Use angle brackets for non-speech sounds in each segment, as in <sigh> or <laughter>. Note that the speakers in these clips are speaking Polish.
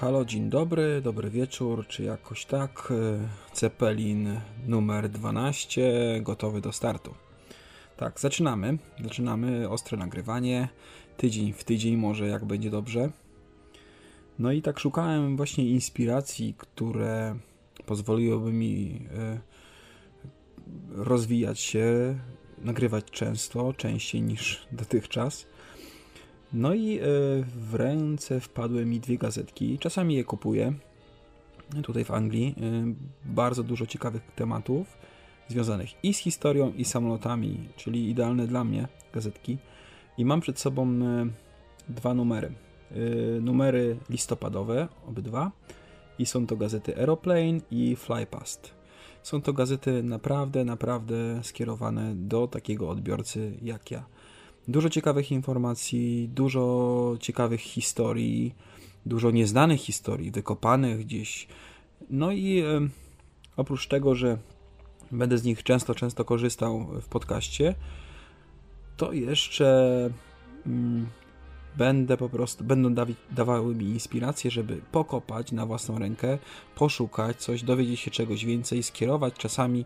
Halo, dzień dobry, dobry wieczór, czy jakoś tak. Cepelin numer 12, gotowy do startu. Tak, zaczynamy. Zaczynamy ostre nagrywanie. Tydzień w tydzień, może jak będzie dobrze. No i tak szukałem właśnie inspiracji, które pozwoliłyby mi e, rozwijać się, nagrywać często, częściej niż dotychczas. No i e, w ręce wpadły mi dwie gazetki. Czasami je kupuję. Tutaj w Anglii e, bardzo dużo ciekawych tematów związanych i z historią, i samolotami, czyli idealne dla mnie gazetki. I mam przed sobą dwa numery. Numery listopadowe, obydwa. I są to gazety Aeroplane i Flypast. Są to gazety naprawdę, naprawdę skierowane do takiego odbiorcy jak ja. Dużo ciekawych informacji, dużo ciekawych historii, dużo nieznanych historii, wykopanych gdzieś. No i e, oprócz tego, że będę z nich często, często korzystał w podcaście, to jeszcze mm, będę po prostu, będą dawi, dawały mi inspirację, żeby pokopać na własną rękę, poszukać coś, dowiedzieć się czegoś więcej, skierować czasami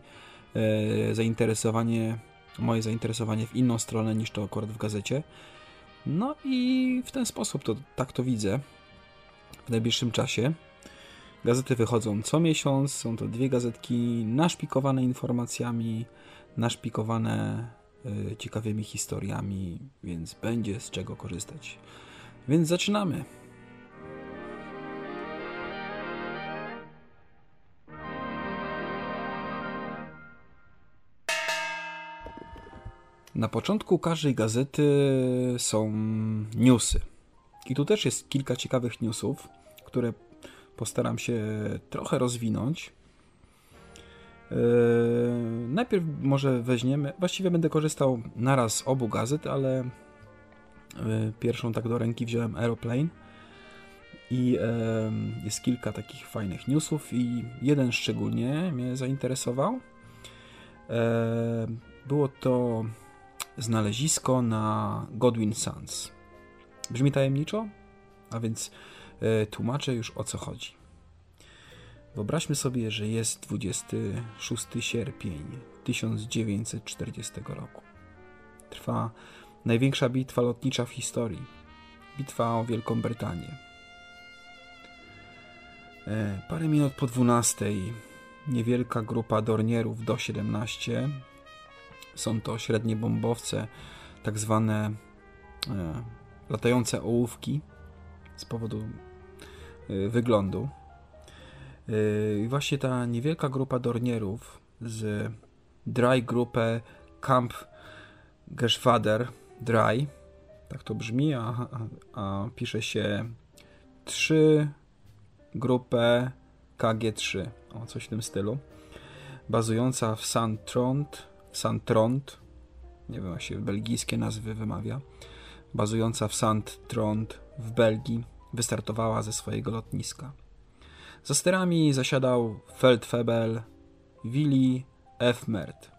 e, zainteresowanie, moje zainteresowanie w inną stronę niż to akurat w gazecie. No i w ten sposób to tak to widzę w najbliższym czasie. Gazety wychodzą co miesiąc, są to dwie gazetki naszpikowane informacjami, naszpikowane Y, ciekawymi historiami, więc będzie z czego korzystać. Więc zaczynamy. Na początku każdej gazety są newsy. I tu też jest kilka ciekawych newsów, które postaram się trochę rozwinąć. Yy, najpierw może weźmiemy, właściwie będę korzystał naraz z obu gazet, ale yy, pierwszą tak do ręki wziąłem Aeroplane i yy, jest kilka takich fajnych newsów i jeden szczególnie mnie zainteresował. Było to znalezisko na Godwin Sands. Brzmi tajemniczo? A więc tłumaczę już o co chodzi. Wyobraźmy sobie, że jest 26 sierpień 1940 roku. Trwa największa bitwa lotnicza w historii. Bitwa o Wielką Brytanię. E, parę minut po 12 niewielka grupa dornierów do 17 są to średnie bombowce, tak zwane e, latające ołówki z powodu e, wyglądu. Yy, I właśnie ta niewielka grupa dornierów z Dry grupę Camp Geschwader Dry, tak to brzmi, a, a, pisze się 3 grupę KG3, o coś w tym stylu, bazująca w Santront, Santront, nie wiem jak się belgijskie nazwy wymawia, bazująca w Santront w Belgii, wystartowała ze swojego lotniska. Za sterami zasiadał Feldfebel Willi F. Mert.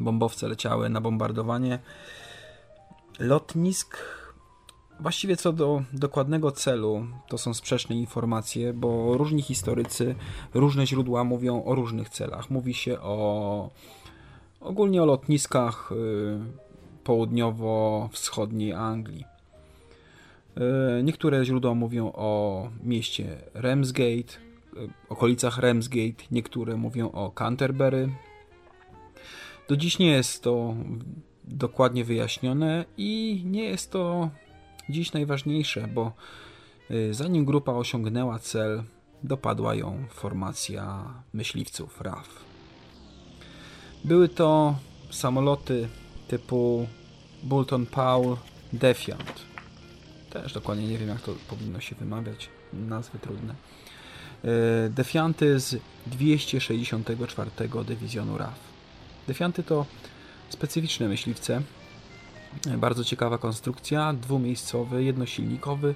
Bombowce leciały na bombardowanie lotnisk. Właściwie co do dokładnego celu, to są sprzeczne informacje, bo różni historycy, różne źródła mówią o różnych celach. Mówi się o ogólnie o lotniskach y, południowo-wschodniej Anglii. E, niektóre źródła mówią o mieście Ramsgate, e, okolicach Ramsgate, niektóre mówią o Canterbury. Do dziś nie jest to dokładnie wyjaśnione i nie jest to dziś najważniejsze, bo zanim grupa osiągnęła cel, dopadła ją formacja myśliwców RAF. Były to samoloty typu Bolton Powell Defiant też dokładnie nie wiem, jak to powinno się wymawiać. Nazwy trudne. E, Defianty z 264 Dywizjonu RAF. Defianty to specyficzne myśliwce. E, bardzo ciekawa konstrukcja, dwumiejscowy, jednosilnikowy,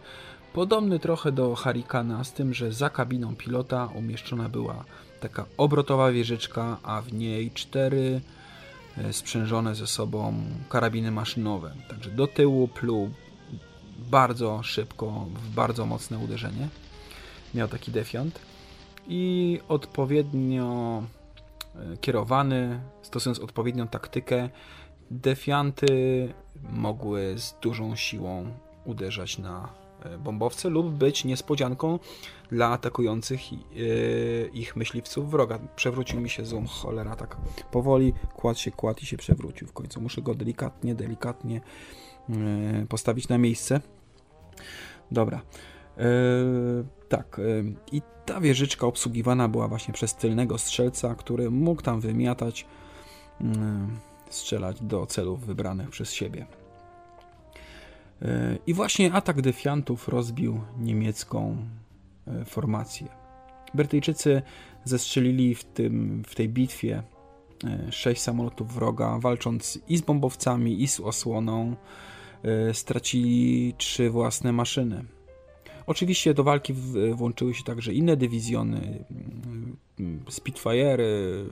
podobny trochę do Harikana, z tym, że za kabiną pilota umieszczona była taka obrotowa wieżyczka, a w niej cztery e, sprzężone ze sobą karabiny maszynowe. Także do tyłu pluł bardzo szybko, w bardzo mocne uderzenie. miał taki defiant i odpowiednio e, kierowany, stosując odpowiednią taktykę, defianty mogły z dużą siłą uderzać na e, bombowce lub być niespodzianką dla atakujących e, ich myśliwców wroga. Przewrócił mi się zoom, cholera, tak powoli, kładł się, kładł i się przewrócił w końcu. Muszę go delikatnie, delikatnie postawić na miejsce. Dobra. Tak. I ta wieżyczka obsługiwana była właśnie przez tylnego strzelca, który mógł tam wymiatać, mm, strzelać do celów wybranych przez siebie. E, I właśnie atak defiantów rozbił niemiecką e, formację. Brytyjczycy zestrzelili w, tym, w tej bitwie e, sześć samolotów wroga, walcząc i z bombowcami, i z osłoną. Stracili trzy własne maszyny. Oczywiście do walki włączyły się także inne dywizjony, mm, Spitfire,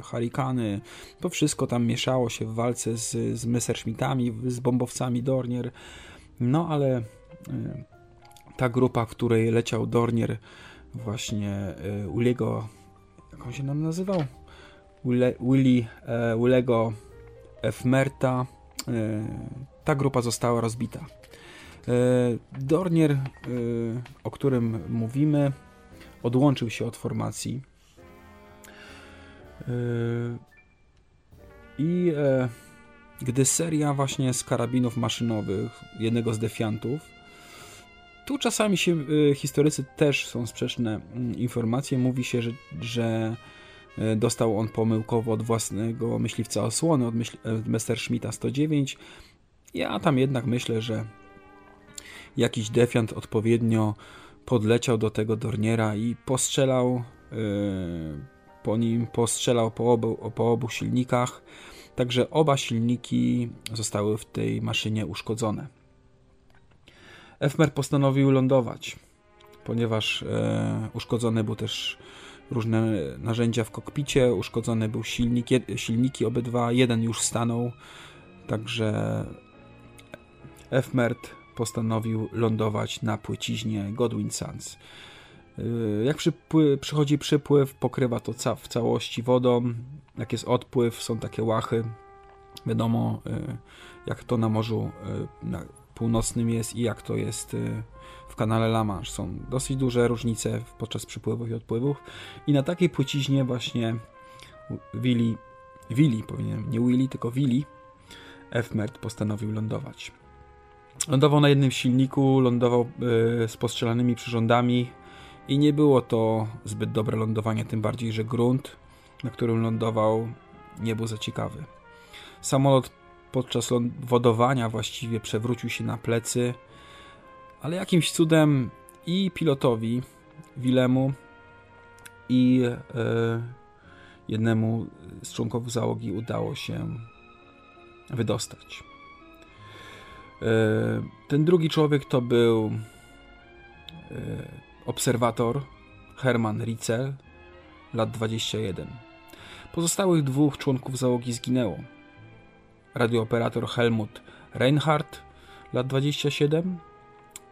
Hurricane, to wszystko tam mieszało się w walce z, z Messerschmittami, z bombowcami Dornier, no ale e, ta grupa, w której leciał Dornier, właśnie e, Uliego, jak on się nam nazywał? Willy, Willego Efmerta, ta grupa została rozbita. E, Dornier, e, o którym mówimy, odłączył się od formacji. E, I gdy seria właśnie z karabinów maszynowych, jednego z defiantów, tu czasami się historycy też są sprzeczne mm, informacje. Mówi się, że, że dostał on pomyłkowo od własnego myśliwca osłony, od Messerschmitta 109. Ja tam jednak myślę, że jakiś defiant odpowiednio podleciał do tego Dorniera i postrzelał yy, po nim, postrzelał po obu, po obu silnikach, także oba silniki zostały w tej maszynie uszkodzone. Efmer postanowił lądować, ponieważ e, uszkodzony był też różne narzędzia w kokpicie, uszkodzony był silnik, silniki obydwa, jeden już stanął, także Efmert postanowił lądować na płyciźnie Godwin Sands. Y, jak przychodzi przypływ, pokrywa to ca w całości wodą. Jak jest odpływ, są takie łachy. Wiadomo, y, jak to na Morzu y, Północnym jest i jak to jest w kanale La Manche. Są dosyć duże różnice podczas przypływów i odpływów. I na takiej płyciźnie właśnie Willy, Willy powinienem, nie Willy, tylko Willy Efmert postanowił lądować. Lądował na jednym silniku, lądował y, z postrzelanymi przyrządami i nie było to zbyt dobre lądowanie, tym bardziej, że grunt, na którym lądował, nie był za ciekawy. Samolot podczas wodowania właściwie przewrócił się na plecy, ale jakimś cudem i pilotowi, Wilemu, i y, jednemu z członków załogi udało się wydostać. E, ten drugi człowiek to był e, obserwator Hermann Ritzel, lat 21. Pozostałych dwóch członków załogi zginęło. Radiooperator Helmut Reinhardt, lat 27.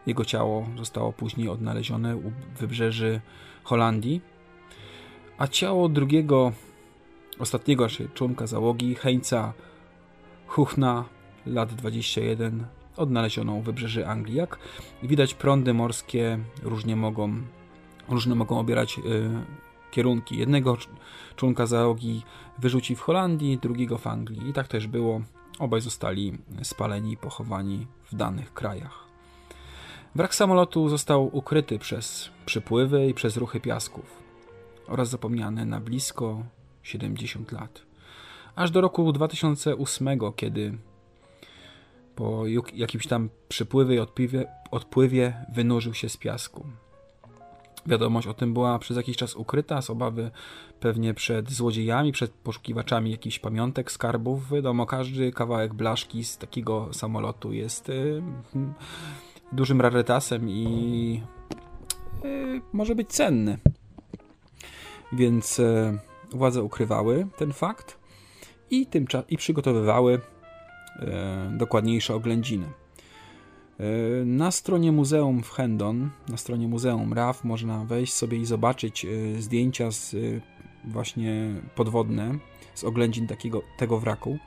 Jego ciało zostało później odnalezione u wybrzeży Holandii, a ciało drugiego, ostatniego członka załogi, Heinza Huchna, lat 21, odnaleziono u wybrzeży Anglii. Jak widać, prądy morskie różnie mogą, różne mogą obierać y, kierunki. Jednego członka załogi wyrzuci w Holandii, drugiego w Anglii. I tak też było. Obaj zostali spaleni i pochowani w danych krajach. Wrak samolotu został ukryty przez przypływy i przez ruchy piasków oraz zapomniany na blisko 70 lat. Aż do roku 2008, kiedy po jakimś tam przypływie i odpływie, odpływie wynurzył się z piasku. Wiadomość o tym była przez jakiś czas ukryta z obawy pewnie przed złodziejami, przed poszukiwaczami jakichś pamiątek, skarbów. Wiadomo, każdy kawałek blaszki z takiego samolotu jest y, dużym rarytasem i y, może być cenny. Więc y, władze ukrywały ten fakt i, tym i przygotowywały E, dokładniejsze oględziny. Na stronie muzeum w Hendon, na stronie muzeum RAF można wejść sobie i zobaczyć zdjęcia z właśnie podwodne z oględzin takiego, tego wraku.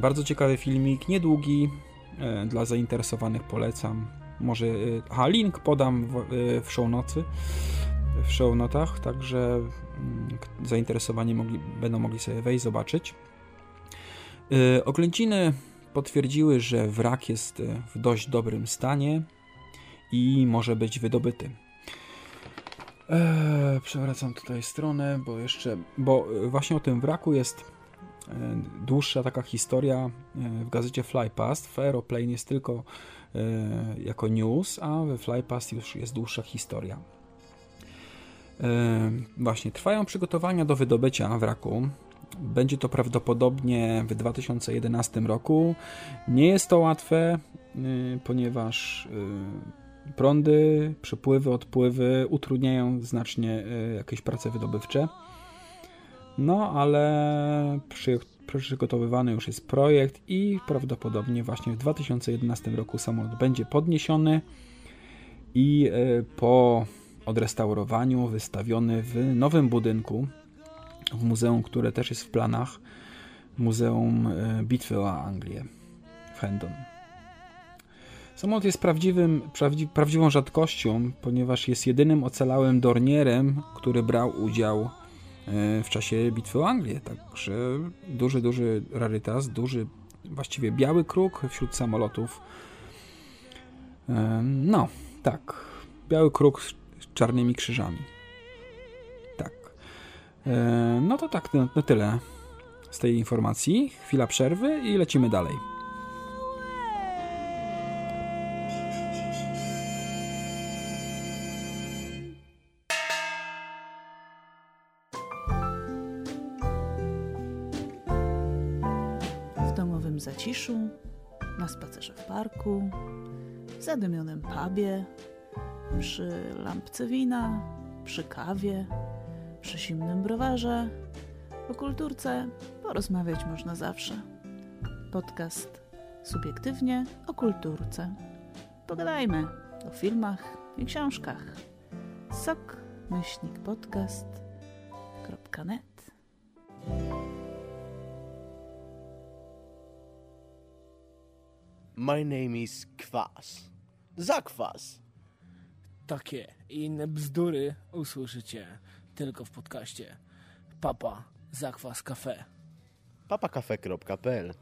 Bardzo ciekawy filmik, niedługi, dla zainteresowanych polecam. Może, aha, link podam w, w show nocy, w show notach, także mm, zainteresowani mogli, będą mogli sobie wejść, zobaczyć. Oględziny potwierdziły, że wrak jest e, w dość dobrym stanie i może być wydobyty. Eee, przewracam tutaj stronę, bo jeszcze, bo e, właśnie o tym wraku jest e, dłuższa taka historia w gazecie Flypast. W Aeroplane jest tylko jako news, a we Flypast już jest dłuższa historia. Właśnie, trwają przygotowania do wydobycia wraku. Będzie to prawdopodobnie w 2011 roku. Nie jest to łatwe, y, ponieważ y, prądy, przepływy, odpływy utrudniają znacznie y, jakieś prace wydobywcze. No, ale przy, przygotowywany już jest projekt i prawdopodobnie właśnie w 2011 roku samolot będzie podniesiony i po odrestaurowaniu wystawiony w nowym budynku w muzeum, które też jest w planach, Muzeum e, Bitwy o Anglię w Hendon. Samolot jest prawdziwym, prawdzi, prawdziwą rzadkością, ponieważ jest jedynym ocalałym dornierem, który brał udział e, w czasie bitwy o Anglię. Także duży, duży rarytas, duży, właściwie biały kruk wśród samolotów. E, no, tak. Biały kruk z czarnymi krzyżami. E, no to tak, na, tyle z tej informacji. Chwila przerwy i lecimy dalej. W domowym zaciszu, na spacerze w parku, w zadymionym pubie, przy lampce wina, przy kawie przy zimnym browarze. O kulturce porozmawiać można zawsze. Podcast subiektywnie o kulturce. Pogadajmy o filmach i książkach. sok myślnik podcast.net My name is Kwas. Zakwas. Takie i inne bzdury usłyszycie tylko w podcaście Papa Zakwas Cafe. papakafe.pl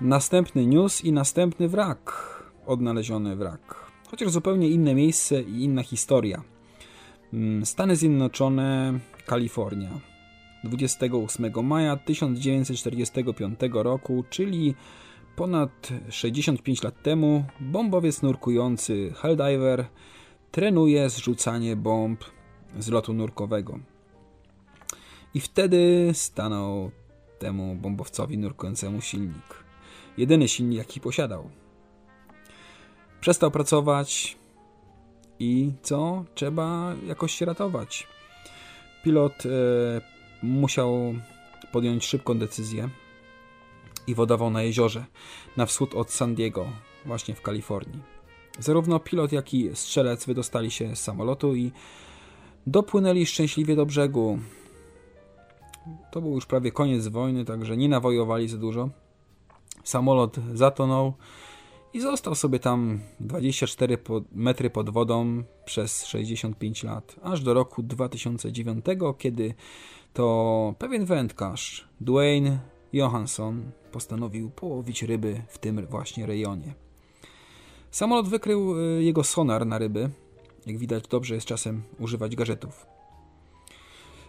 Następny news i następny wrak. Odnaleziony wrak. Chociaż zupełnie inne miejsce i inna historia. Mm, Stany Zjednoczone Kalifornia. 28 maja 1945 roku, czyli ponad 65 lat temu, bombowiec nurkujący Helldiver trenuje zrzucanie bomb z lotu nurkowego. I wtedy stanął temu bombowcowi nurkującemu silnik. Jedyny silnik, jaki posiadał. Przestał pracować i co? Trzeba jakoś się ratować. Pilot e, musiał podjąć szybką decyzję i wodował na jeziorze na wschód od San Diego, właśnie w Kalifornii. Zarówno pilot, jak i strzelec wydostali się z samolotu i dopłynęli szczęśliwie do brzegu. To był już prawie koniec wojny, także nie nawojowali za dużo. Samolot zatonął i został sobie tam 24 metry pod wodą przez 65 lat, aż do roku 2009, kiedy to pewien wędkarz, Dwayne Johansson, postanowił połowić ryby w tym właśnie rejonie. Samolot wykrył y, jego sonar na ryby. Jak widać, dobrze jest czasem używać gadżetów.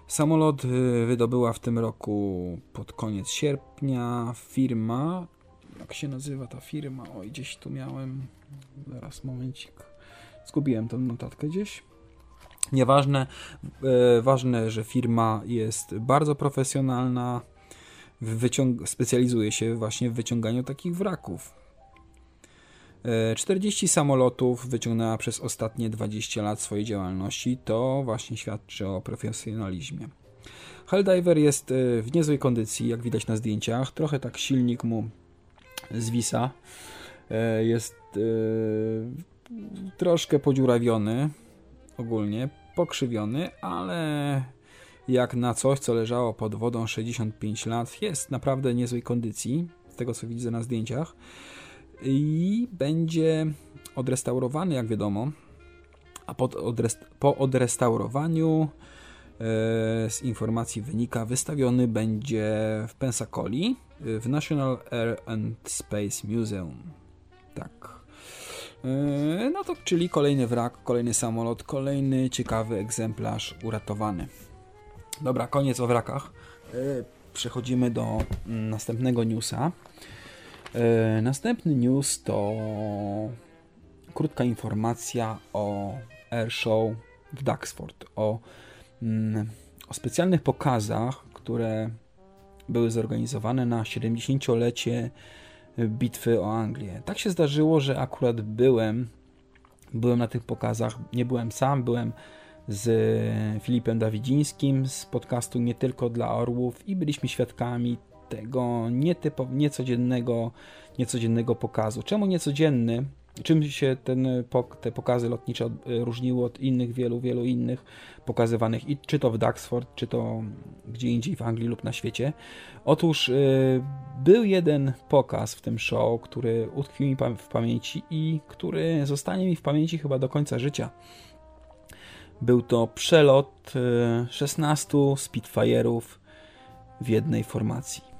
Samolot y, wydobyła w tym roku pod koniec sierpnia firma jak się nazywa ta firma? Oj, gdzieś tu miałem. Zaraz, momencik. Zgubiłem tę notatkę gdzieś. Nieważne, e, ważne, że firma jest bardzo profesjonalna, specjalizuje się właśnie w wyciąganiu takich wraków. 40 samolotów wyciągnęła przez ostatnie 20 lat swojej działalności. To właśnie świadczy o profesjonalizmie. Helldiver jest w niezłej kondycji, jak widać na zdjęciach. Trochę tak silnik mu zwisa. Jest troszkę podziurawiony ogólnie, pokrzywiony, ale jak na coś, co leżało pod wodą 65 lat, jest naprawdę niezłej kondycji, z tego co widzę na zdjęciach. I będzie odrestaurowany, jak wiadomo, a odrest po odrestaurowaniu e, z informacji wynika, wystawiony będzie w Pensacoli w National Air and Space Museum. Tak. E, no to czyli kolejny wrak, kolejny samolot, kolejny ciekawy egzemplarz uratowany. Dobra, koniec o wrakach. E, przechodzimy do mm, następnego newsa. Następny news to krótka informacja o Airshow w Duxford, o, mm, o specjalnych pokazach, które były zorganizowane na 70-lecie bitwy o Anglię. Tak się zdarzyło, że akurat byłem, byłem na tych pokazach, nie byłem sam, byłem z Filipem Dawidzińskim z podcastu Nie Tylko dla Orłów i byliśmy świadkami tego nietypo, niecodziennego, niecodziennego pokazu. Czemu niecodzienny? Czym się ten, te pokazy lotnicze różniły od innych, wielu, wielu innych pokazywanych, i czy to w Duxford, czy to gdzie indziej w Anglii lub na świecie? Otóż yy, był jeden pokaz w tym show, który utkwił mi w pamięci i który zostanie mi w pamięci chyba do końca życia. Był to przelot 16 y, Spitfire'ów w jednej formacji.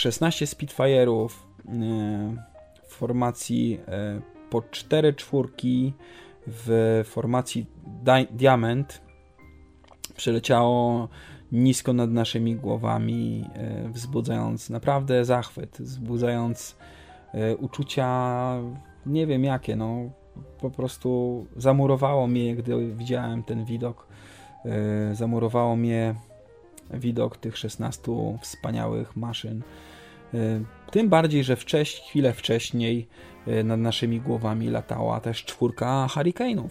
16 Spitfire'ów y, w formacji y, po 4 czwórki w formacji Diamond przeleciało nisko nad naszymi głowami, y, wzbudzając naprawdę zachwyt, wzbudzając uczucia nie wiem jakie, no po prostu zamurowało mnie, gdy widziałem ten widok. Zamurowało mnie widok tych 16 wspaniałych maszyn. Y, tym bardziej, że wcześniej, chwilę wcześniej y, nad naszymi głowami latała też czwórka Hurricane'ów.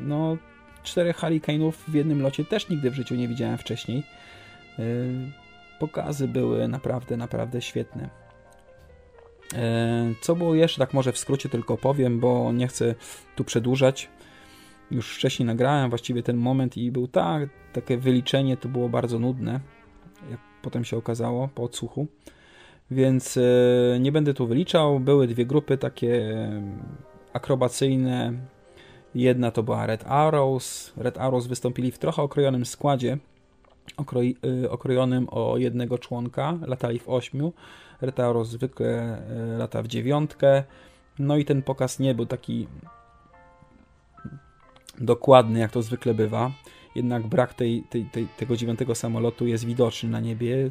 No, czterech Hurricane'ów w jednym locie też nigdy w życiu nie widziałem wcześniej. Y, pokazy były naprawdę, naprawdę świetne. Co było jeszcze, tak może w skrócie tylko powiem, bo nie chcę tu przedłużać już wcześniej nagrałem właściwie ten moment i był tak, takie wyliczenie to było bardzo nudne, jak potem się okazało po odsłuchu. Więc e, nie będę tu wyliczał. Były dwie grupy takie akrobacyjne. Jedna to była Red Arrows. Red Arrows wystąpili w trochę okrojonym składzie, okroi, e, okrojonym o jednego członka. Latali w ośmiu. Red Arrows zwykle e, lata w dziewiątkę. No i ten pokaz nie był taki dokładny, jak to zwykle bywa. Jednak brak tej, tej, tej, tego dziewiątego samolotu jest widoczny na niebie,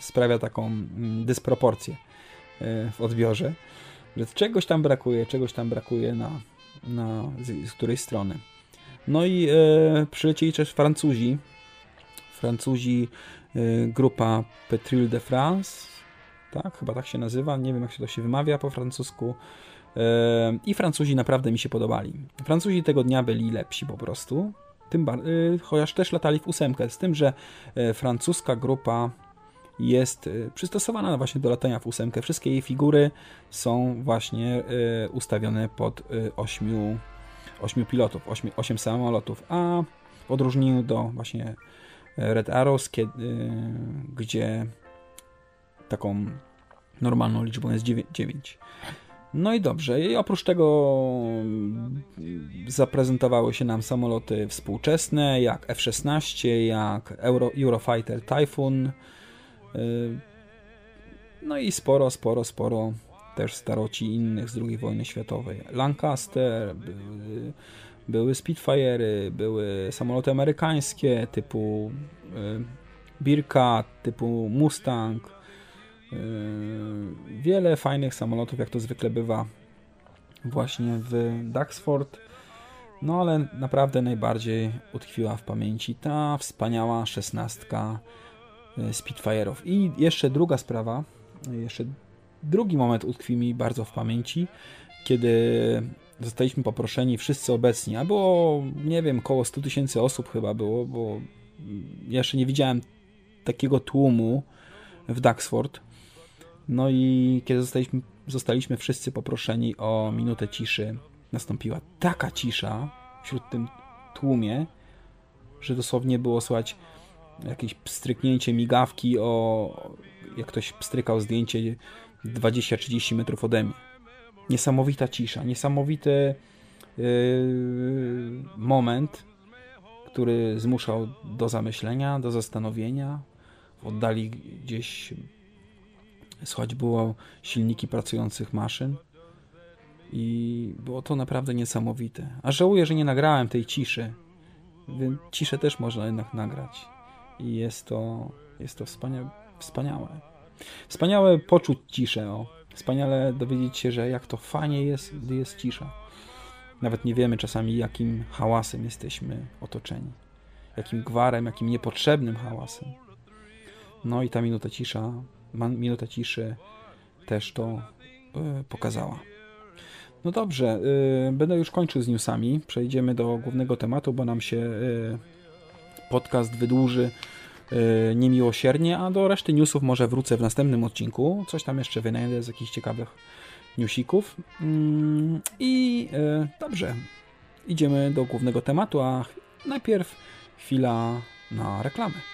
sprawia taką mm, dysproporcję e, w odbiorze, że czegoś tam brakuje, czegoś tam brakuje na, na, z, z której strony. No i e, przylecieli też Francuzi. Francuzi, e, grupa Petril de France, tak, chyba tak się nazywa, nie wiem jak się to się wymawia po francusku. I Francuzi naprawdę mi się podobali. Francuzi tego dnia byli lepsi po prostu. Tym y, chociaż też latali w ósemkę, z tym, że e, francuska grupa jest przystosowana właśnie do latania w ósemkę. Wszystkie jej figury są właśnie ustawione pod ośmiu, ośmiu pilotów, ośmiu, osiem samolotów, a w odróżnieniu do właśnie Red Arrows, kiedy, gdzie taką normalną liczbą jest 9. No i dobrze, i oprócz tego mm, zaprezentowały się nam samoloty współczesne, jak F-16, jak Euro, Eurofighter Typhoon. Y, no i sporo, sporo, sporo też staroci innych z II wojny światowej. Lancaster, były, były Spitfire'y, były samoloty amerykańskie typu y, Birka, typu Mustang, wiele fajnych samolotów, jak to zwykle bywa właśnie w Duxford. No ale naprawdę najbardziej utkwiła w pamięci ta wspaniała szesnastka yy, Spitfire'ów. I jeszcze druga sprawa, jeszcze drugi moment utkwi mi bardzo w pamięci, kiedy zostaliśmy poproszeni wszyscy obecni, a było, nie wiem, około 100 tysięcy osób chyba było, bo jeszcze nie widziałem takiego tłumu w Duxford. No i kiedy zostaliśmy, zostaliśmy wszyscy poproszeni o minutę ciszy, nastąpiła taka cisza wśród tym tłumie, że dosłownie było słychać jakieś pstryknięcie migawki o jak ktoś pstrykał zdjęcie 20-30 metrów ode mnie. Niesamowita cisza, niesamowity yy, moment, który zmuszał do zamyślenia, do zastanowienia. W oddali gdzieś Słychać było silniki pracujących maszyn i było to naprawdę niesamowite. A żałuję, że nie nagrałem tej ciszy. Ciszę też można jednak nagrać. I jest to, jest to wspania wspaniałe. Wspaniałe poczuć ciszę. O. Wspaniale dowiedzieć się, że jak to fajnie jest, gdy jest cisza. Nawet nie wiemy czasami, jakim hałasem jesteśmy otoczeni. Jakim gwarem, jakim niepotrzebnym hałasem. No i ta minuta cisza minuta ciszy też to y, pokazała. No dobrze, y, będę już kończył z newsami. Przejdziemy do głównego tematu, bo nam się y, podcast wydłuży niemiłosiernie, a do reszty newsów może wrócę w następnym odcinku. Coś tam jeszcze wynajdę z jakichś ciekawych newsików. Mm, I dobrze, idziemy do głównego tematu, a najpierw chwila na reklamę.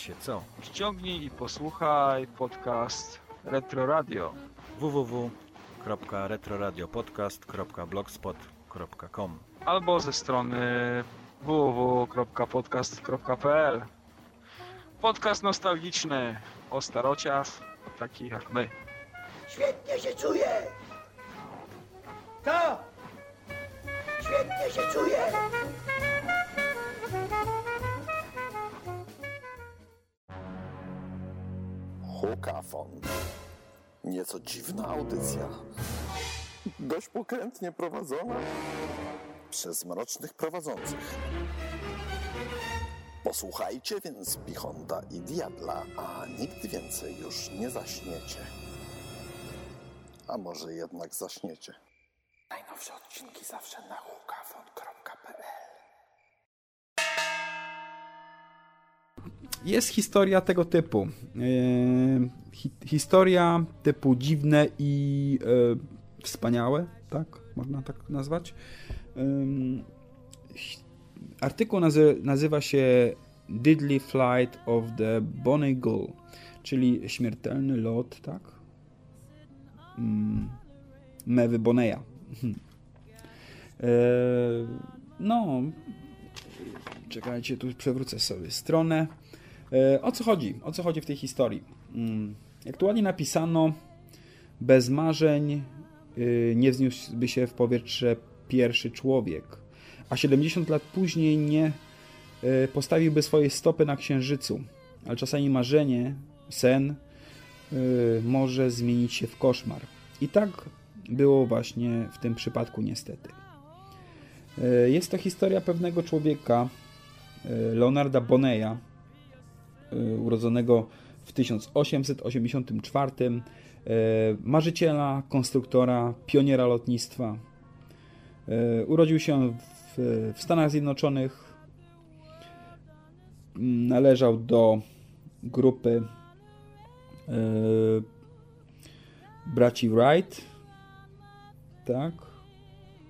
Się co? Ściągnij i posłuchaj podcast Retro Radio. www.retroradiopodcast.blogspot.com Albo ze strony www.podcast.pl Podcast nostalgiczny o starociach, takich jak my. Świetnie się czuję! To! Świetnie się czuję! Hukafon. Nieco dziwna audycja. Dość pokrętnie prowadzona przez mrocznych prowadzących. Posłuchajcie więc Bichonda i Diabla, a nigdy więcej już nie zaśniecie. A może jednak zaśniecie. Najnowsze odcinki zawsze na hukafon.pl jest historia tego typu. E, hi historia typu dziwne i e, wspaniałe, tak? Można tak nazwać. Artykuł nazy nazywa się Diddley Flight of the Bonnie Gull, czyli śmiertelny lot, tak? Mm, Mewy Boneya. <laughs> E, no, czekajcie, tu przewrócę sobie stronę. E, o co chodzi? O co chodzi w tej historii? Mm, aktualnie napisano, bez marzeń y, nie wzniósłby się w powietrze pierwszy człowiek, a 70 lat później nie y, postawiłby swojej stopy na księżycu. Ale czasami marzenie, sen y, może zmienić się w koszmar. I tak było właśnie w tym przypadku niestety. Jest to historia pewnego człowieka, Leonarda Boneya, urodzonego w 1884, y, marzyciela, konstruktora, pioniera lotnictwa. E, urodził się w, w Stanach Zjednoczonych. Należał do grupy braci Wright. Tak.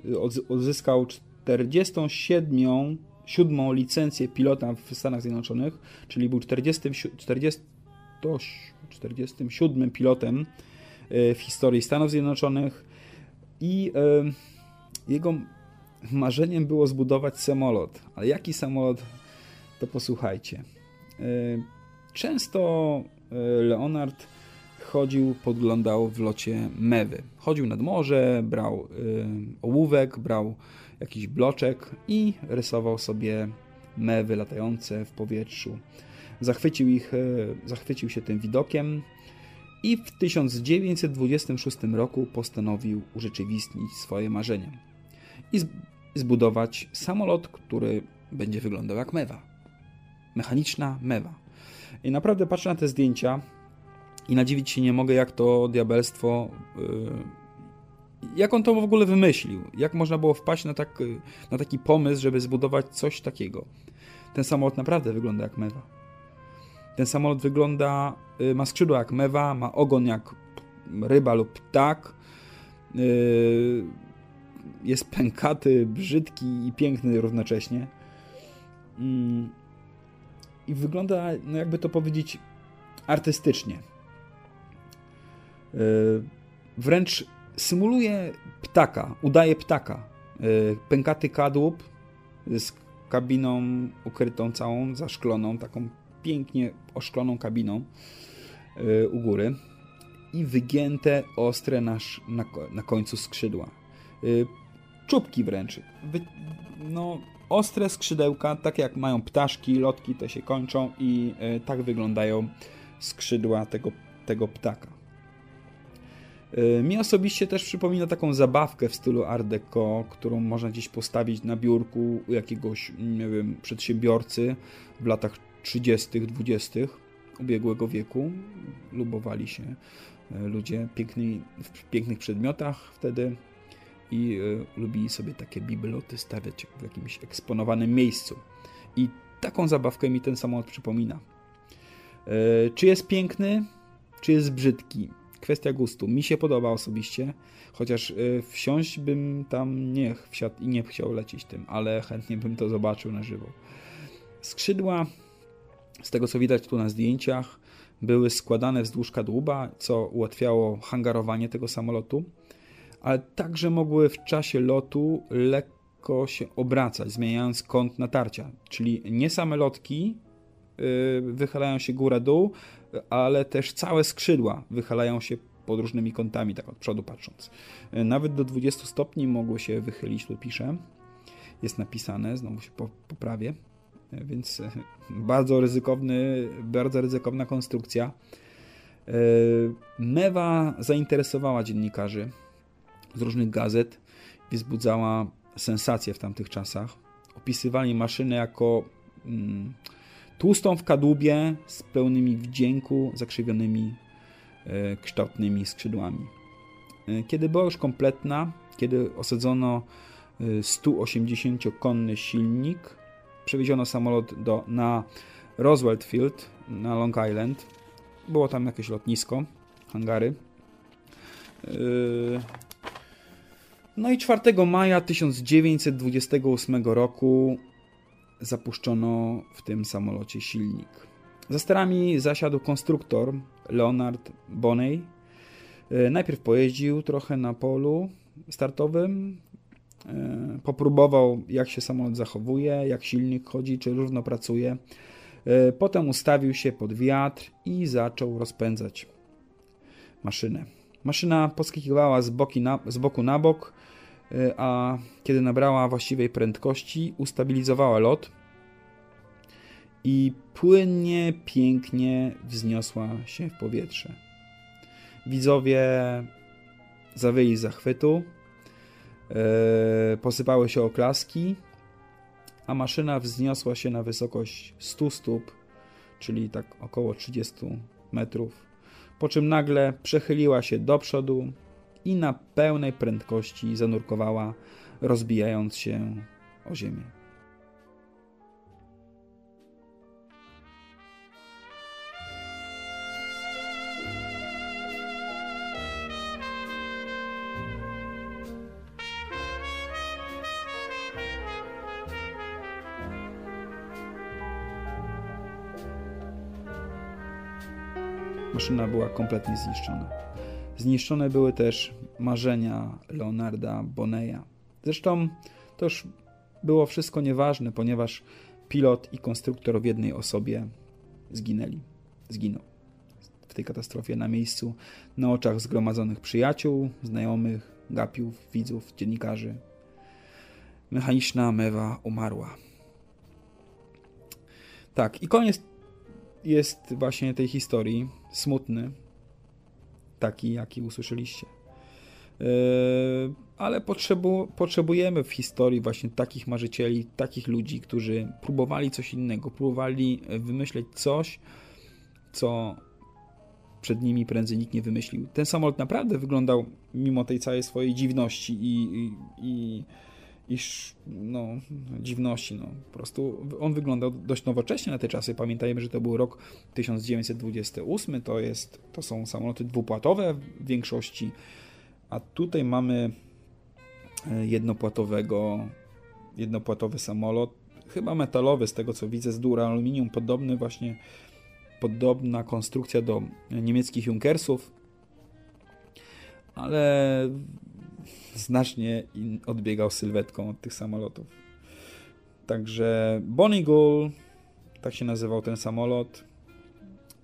Odz- Odzyskał 47 siódmą licencję pilota w Stanach Zjednoczonych, czyli był 40, 40, 47 pilotem e, w historii Stanów Zjednoczonych i e, jego marzeniem było zbudować samolot. Ale jaki samolot? To posłuchajcie. E, często Leonard chodził, podglądał w locie mewy. Chodził nad morze, brał ołówek, brał jakiś bloczek i rysował sobie mewy latające w powietrzu. Zachwycił, ich, zachwycił się tym widokiem i w 1926 roku postanowił urzeczywistnić swoje marzenie i zbudować samolot, który będzie wyglądał jak mewa. Mechaniczna mewa. I naprawdę patrzę na te zdjęcia i nadziwić się nie mogę, jak to diabelstwo. Yy, jak on to w ogóle wymyślił? Jak można było wpaść na, tak, na taki pomysł, żeby zbudować coś takiego? Ten samolot naprawdę wygląda jak mewa. Ten samolot wygląda, yy, ma skrzydła jak mewa, ma ogon jak ryba lub ptak. Yy, jest pękaty, brzydki i piękny równocześnie. Mm. I wygląda, no jakby to powiedzieć, artystycznie. Yy, wręcz symuluje ptaka, udaje ptaka. Yy, pękaty kadłub z kabiną ukrytą całą, zaszkloną, taką pięknie oszkloną kabiną yy, u góry i wygięte, ostre na, na, na końcu skrzydła. Czubki wręcz. No, ostre skrzydełka, tak jak mają ptaszki, lotki, te się kończą i tak wyglądają skrzydła tego, tego ptaka. Y, mi osobiście też przypomina taką zabawkę w stylu Art Deco, którą można gdzieś postawić na biurku u jakiegoś, nie wiem, przedsiębiorcy w latach 30., 20. ubiegłego wieku. Lubowali się y, ludzie w pięknych przedmiotach wtedy i y, lubili sobie takie bibeloty stawiać w jakimś eksponowanym miejscu. I taką zabawkę mi ten samolot przypomina. Czy jest piękny, czy jest brzydki? Kwestia gustu. Mi się podoba osobiście, chociaż y, wsiąść bym tam nie wsiadł i nie chciał lecieć tym, ale chętnie bym to zobaczył na żywo. Skrzydła, z tego co widać tu na zdjęciach, były składane wzdłuż kadłuba, co ułatwiało hangarowanie tego samolotu, ale także mogły w czasie lotu lekko się obracać, zmieniając kąt natarcia, czyli nie same lotki y, wychylają się góra-dół, ale też całe skrzydła wychylają się pod różnymi kątami, tak od przodu patrząc. Nawet do 20 stopni mogło się wychylić, tu piszę. Jest napisane, znowu się poprawię. Więc <laughs> bardzo ryzykowny, bardzo ryzykowna konstrukcja. Mewa zainteresowała dziennikarzy z różnych gazet i wzbudzała sensację w tamtych czasach. Opisywali maszynę jako mm, tłustą w kadłubie z pełnymi wdzięku, zakrzywionymi e, kształtnymi skrzydłami. E, kiedy była już kompletna, kiedy osadzono 180-konny e, silnik, przewieziono samolot do, na Roosevelt Field na Long Island. Było tam jakieś lotnisko, hangary. No i 4 maja 1928 roku zapuszczono w tym samolocie silnik. Za sterami zasiadł konstruktor Leonard Bonney. E, najpierw pojeździł trochę na polu startowym, e, popróbował jak się samolot zachowuje, jak silnik chodzi, czy równo pracuje. E, potem ustawił się pod wiatr i zaczął rozpędzać maszynę. Maszyna poskakiwała z, na, z boku na bok, a kiedy nabrała właściwej prędkości, ustabilizowała lot i płynnie, pięknie wzniosła się w powietrze. Widzowie zawyli z zachwytu, yy, posypały się oklaski, a maszyna wzniosła się na wysokość 100 stóp, czyli tak około 30 metrów, po czym nagle przechyliła się do przodu, i na pełnej prędkości zanurkowała rozbijając się o ziemię. Maszyna była kompletnie zniszczona. Zniszczone były też marzenia Leonarda Boneya. Zresztą to już było wszystko nieważne, ponieważ pilot i konstruktor w jednej osobie zginęli. Zginął w tej katastrofie na miejscu, na oczach zgromadzonych przyjaciół, znajomych, gapiów, widzów, dziennikarzy. Mechaniczna mewa umarła. Tak, i koniec jest właśnie tej historii smutny, taki jaki usłyszeliście. Yy, ale potrzebu, potrzebujemy w historii właśnie takich marzycieli, takich ludzi, którzy próbowali coś innego, próbowali wymyśleć coś, co przed nimi prędzej nikt nie wymyślił. Ten samolot naprawdę wyglądał, mimo tej całej swojej dziwności i, i, i iż no, dziwności. No. Po prostu on wyglądał dość nowocześnie na te czasy. Pamiętajmy, że to był rok 1928, to, jest, to są samoloty dwupłatowe w większości, a tutaj mamy e, jednopłatowego, jednopłatowy samolot, chyba metalowy z tego co widzę, z dura aluminium, podobny właśnie, podobna konstrukcja do niemieckich Junkersów, ale znacznie odbiegał sylwetką od tych samolotów. Także Bonnie tak się nazywał ten samolot.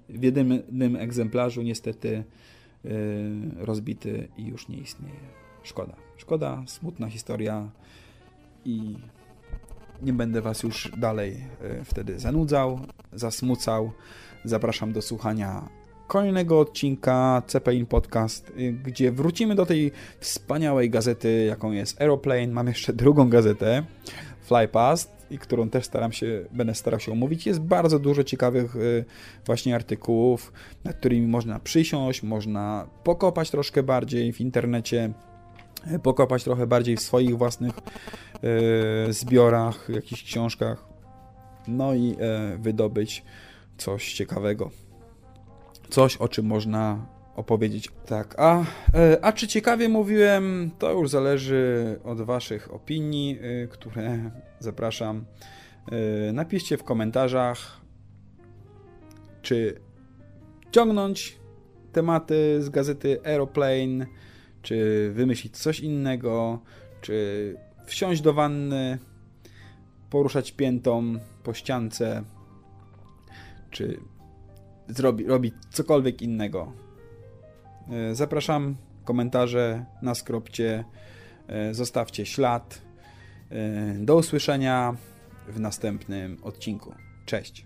W jednym egzemplarzu niestety yy, rozbity i już nie istnieje. Szkoda. Szkoda, smutna historia i nie będę Was już dalej yy, wtedy zanudzał, zasmucał. Zapraszam do słuchania kolejnego odcinka CPIN Podcast, y, gdzie wrócimy do tej wspaniałej gazety, jaką jest Aeroplane. Mam jeszcze drugą gazetę, Flypast, i którą też staram się, będę starał się omówić. Jest bardzo dużo ciekawych y, właśnie artykułów, nad którymi można przysiąść, można pokopać troszkę bardziej w internecie, y, pokopać trochę bardziej w swoich własnych zbiorach, jakichś książkach, no i wydobyć coś ciekawego coś, o czym można opowiedzieć. Tak, a, e, a czy ciekawie mówiłem, to już zależy od Waszych opinii, e, które zapraszam. E, napiszcie w komentarzach, czy ciągnąć tematy z gazety Aeroplane, czy wymyślić coś innego, czy wsiąść do wanny, poruszać piętą po ściance, czy zrobi, robić cokolwiek innego. E, zapraszam, komentarze na skropcie, e, zostawcie ślad. E, do usłyszenia w następnym odcinku. Cześć.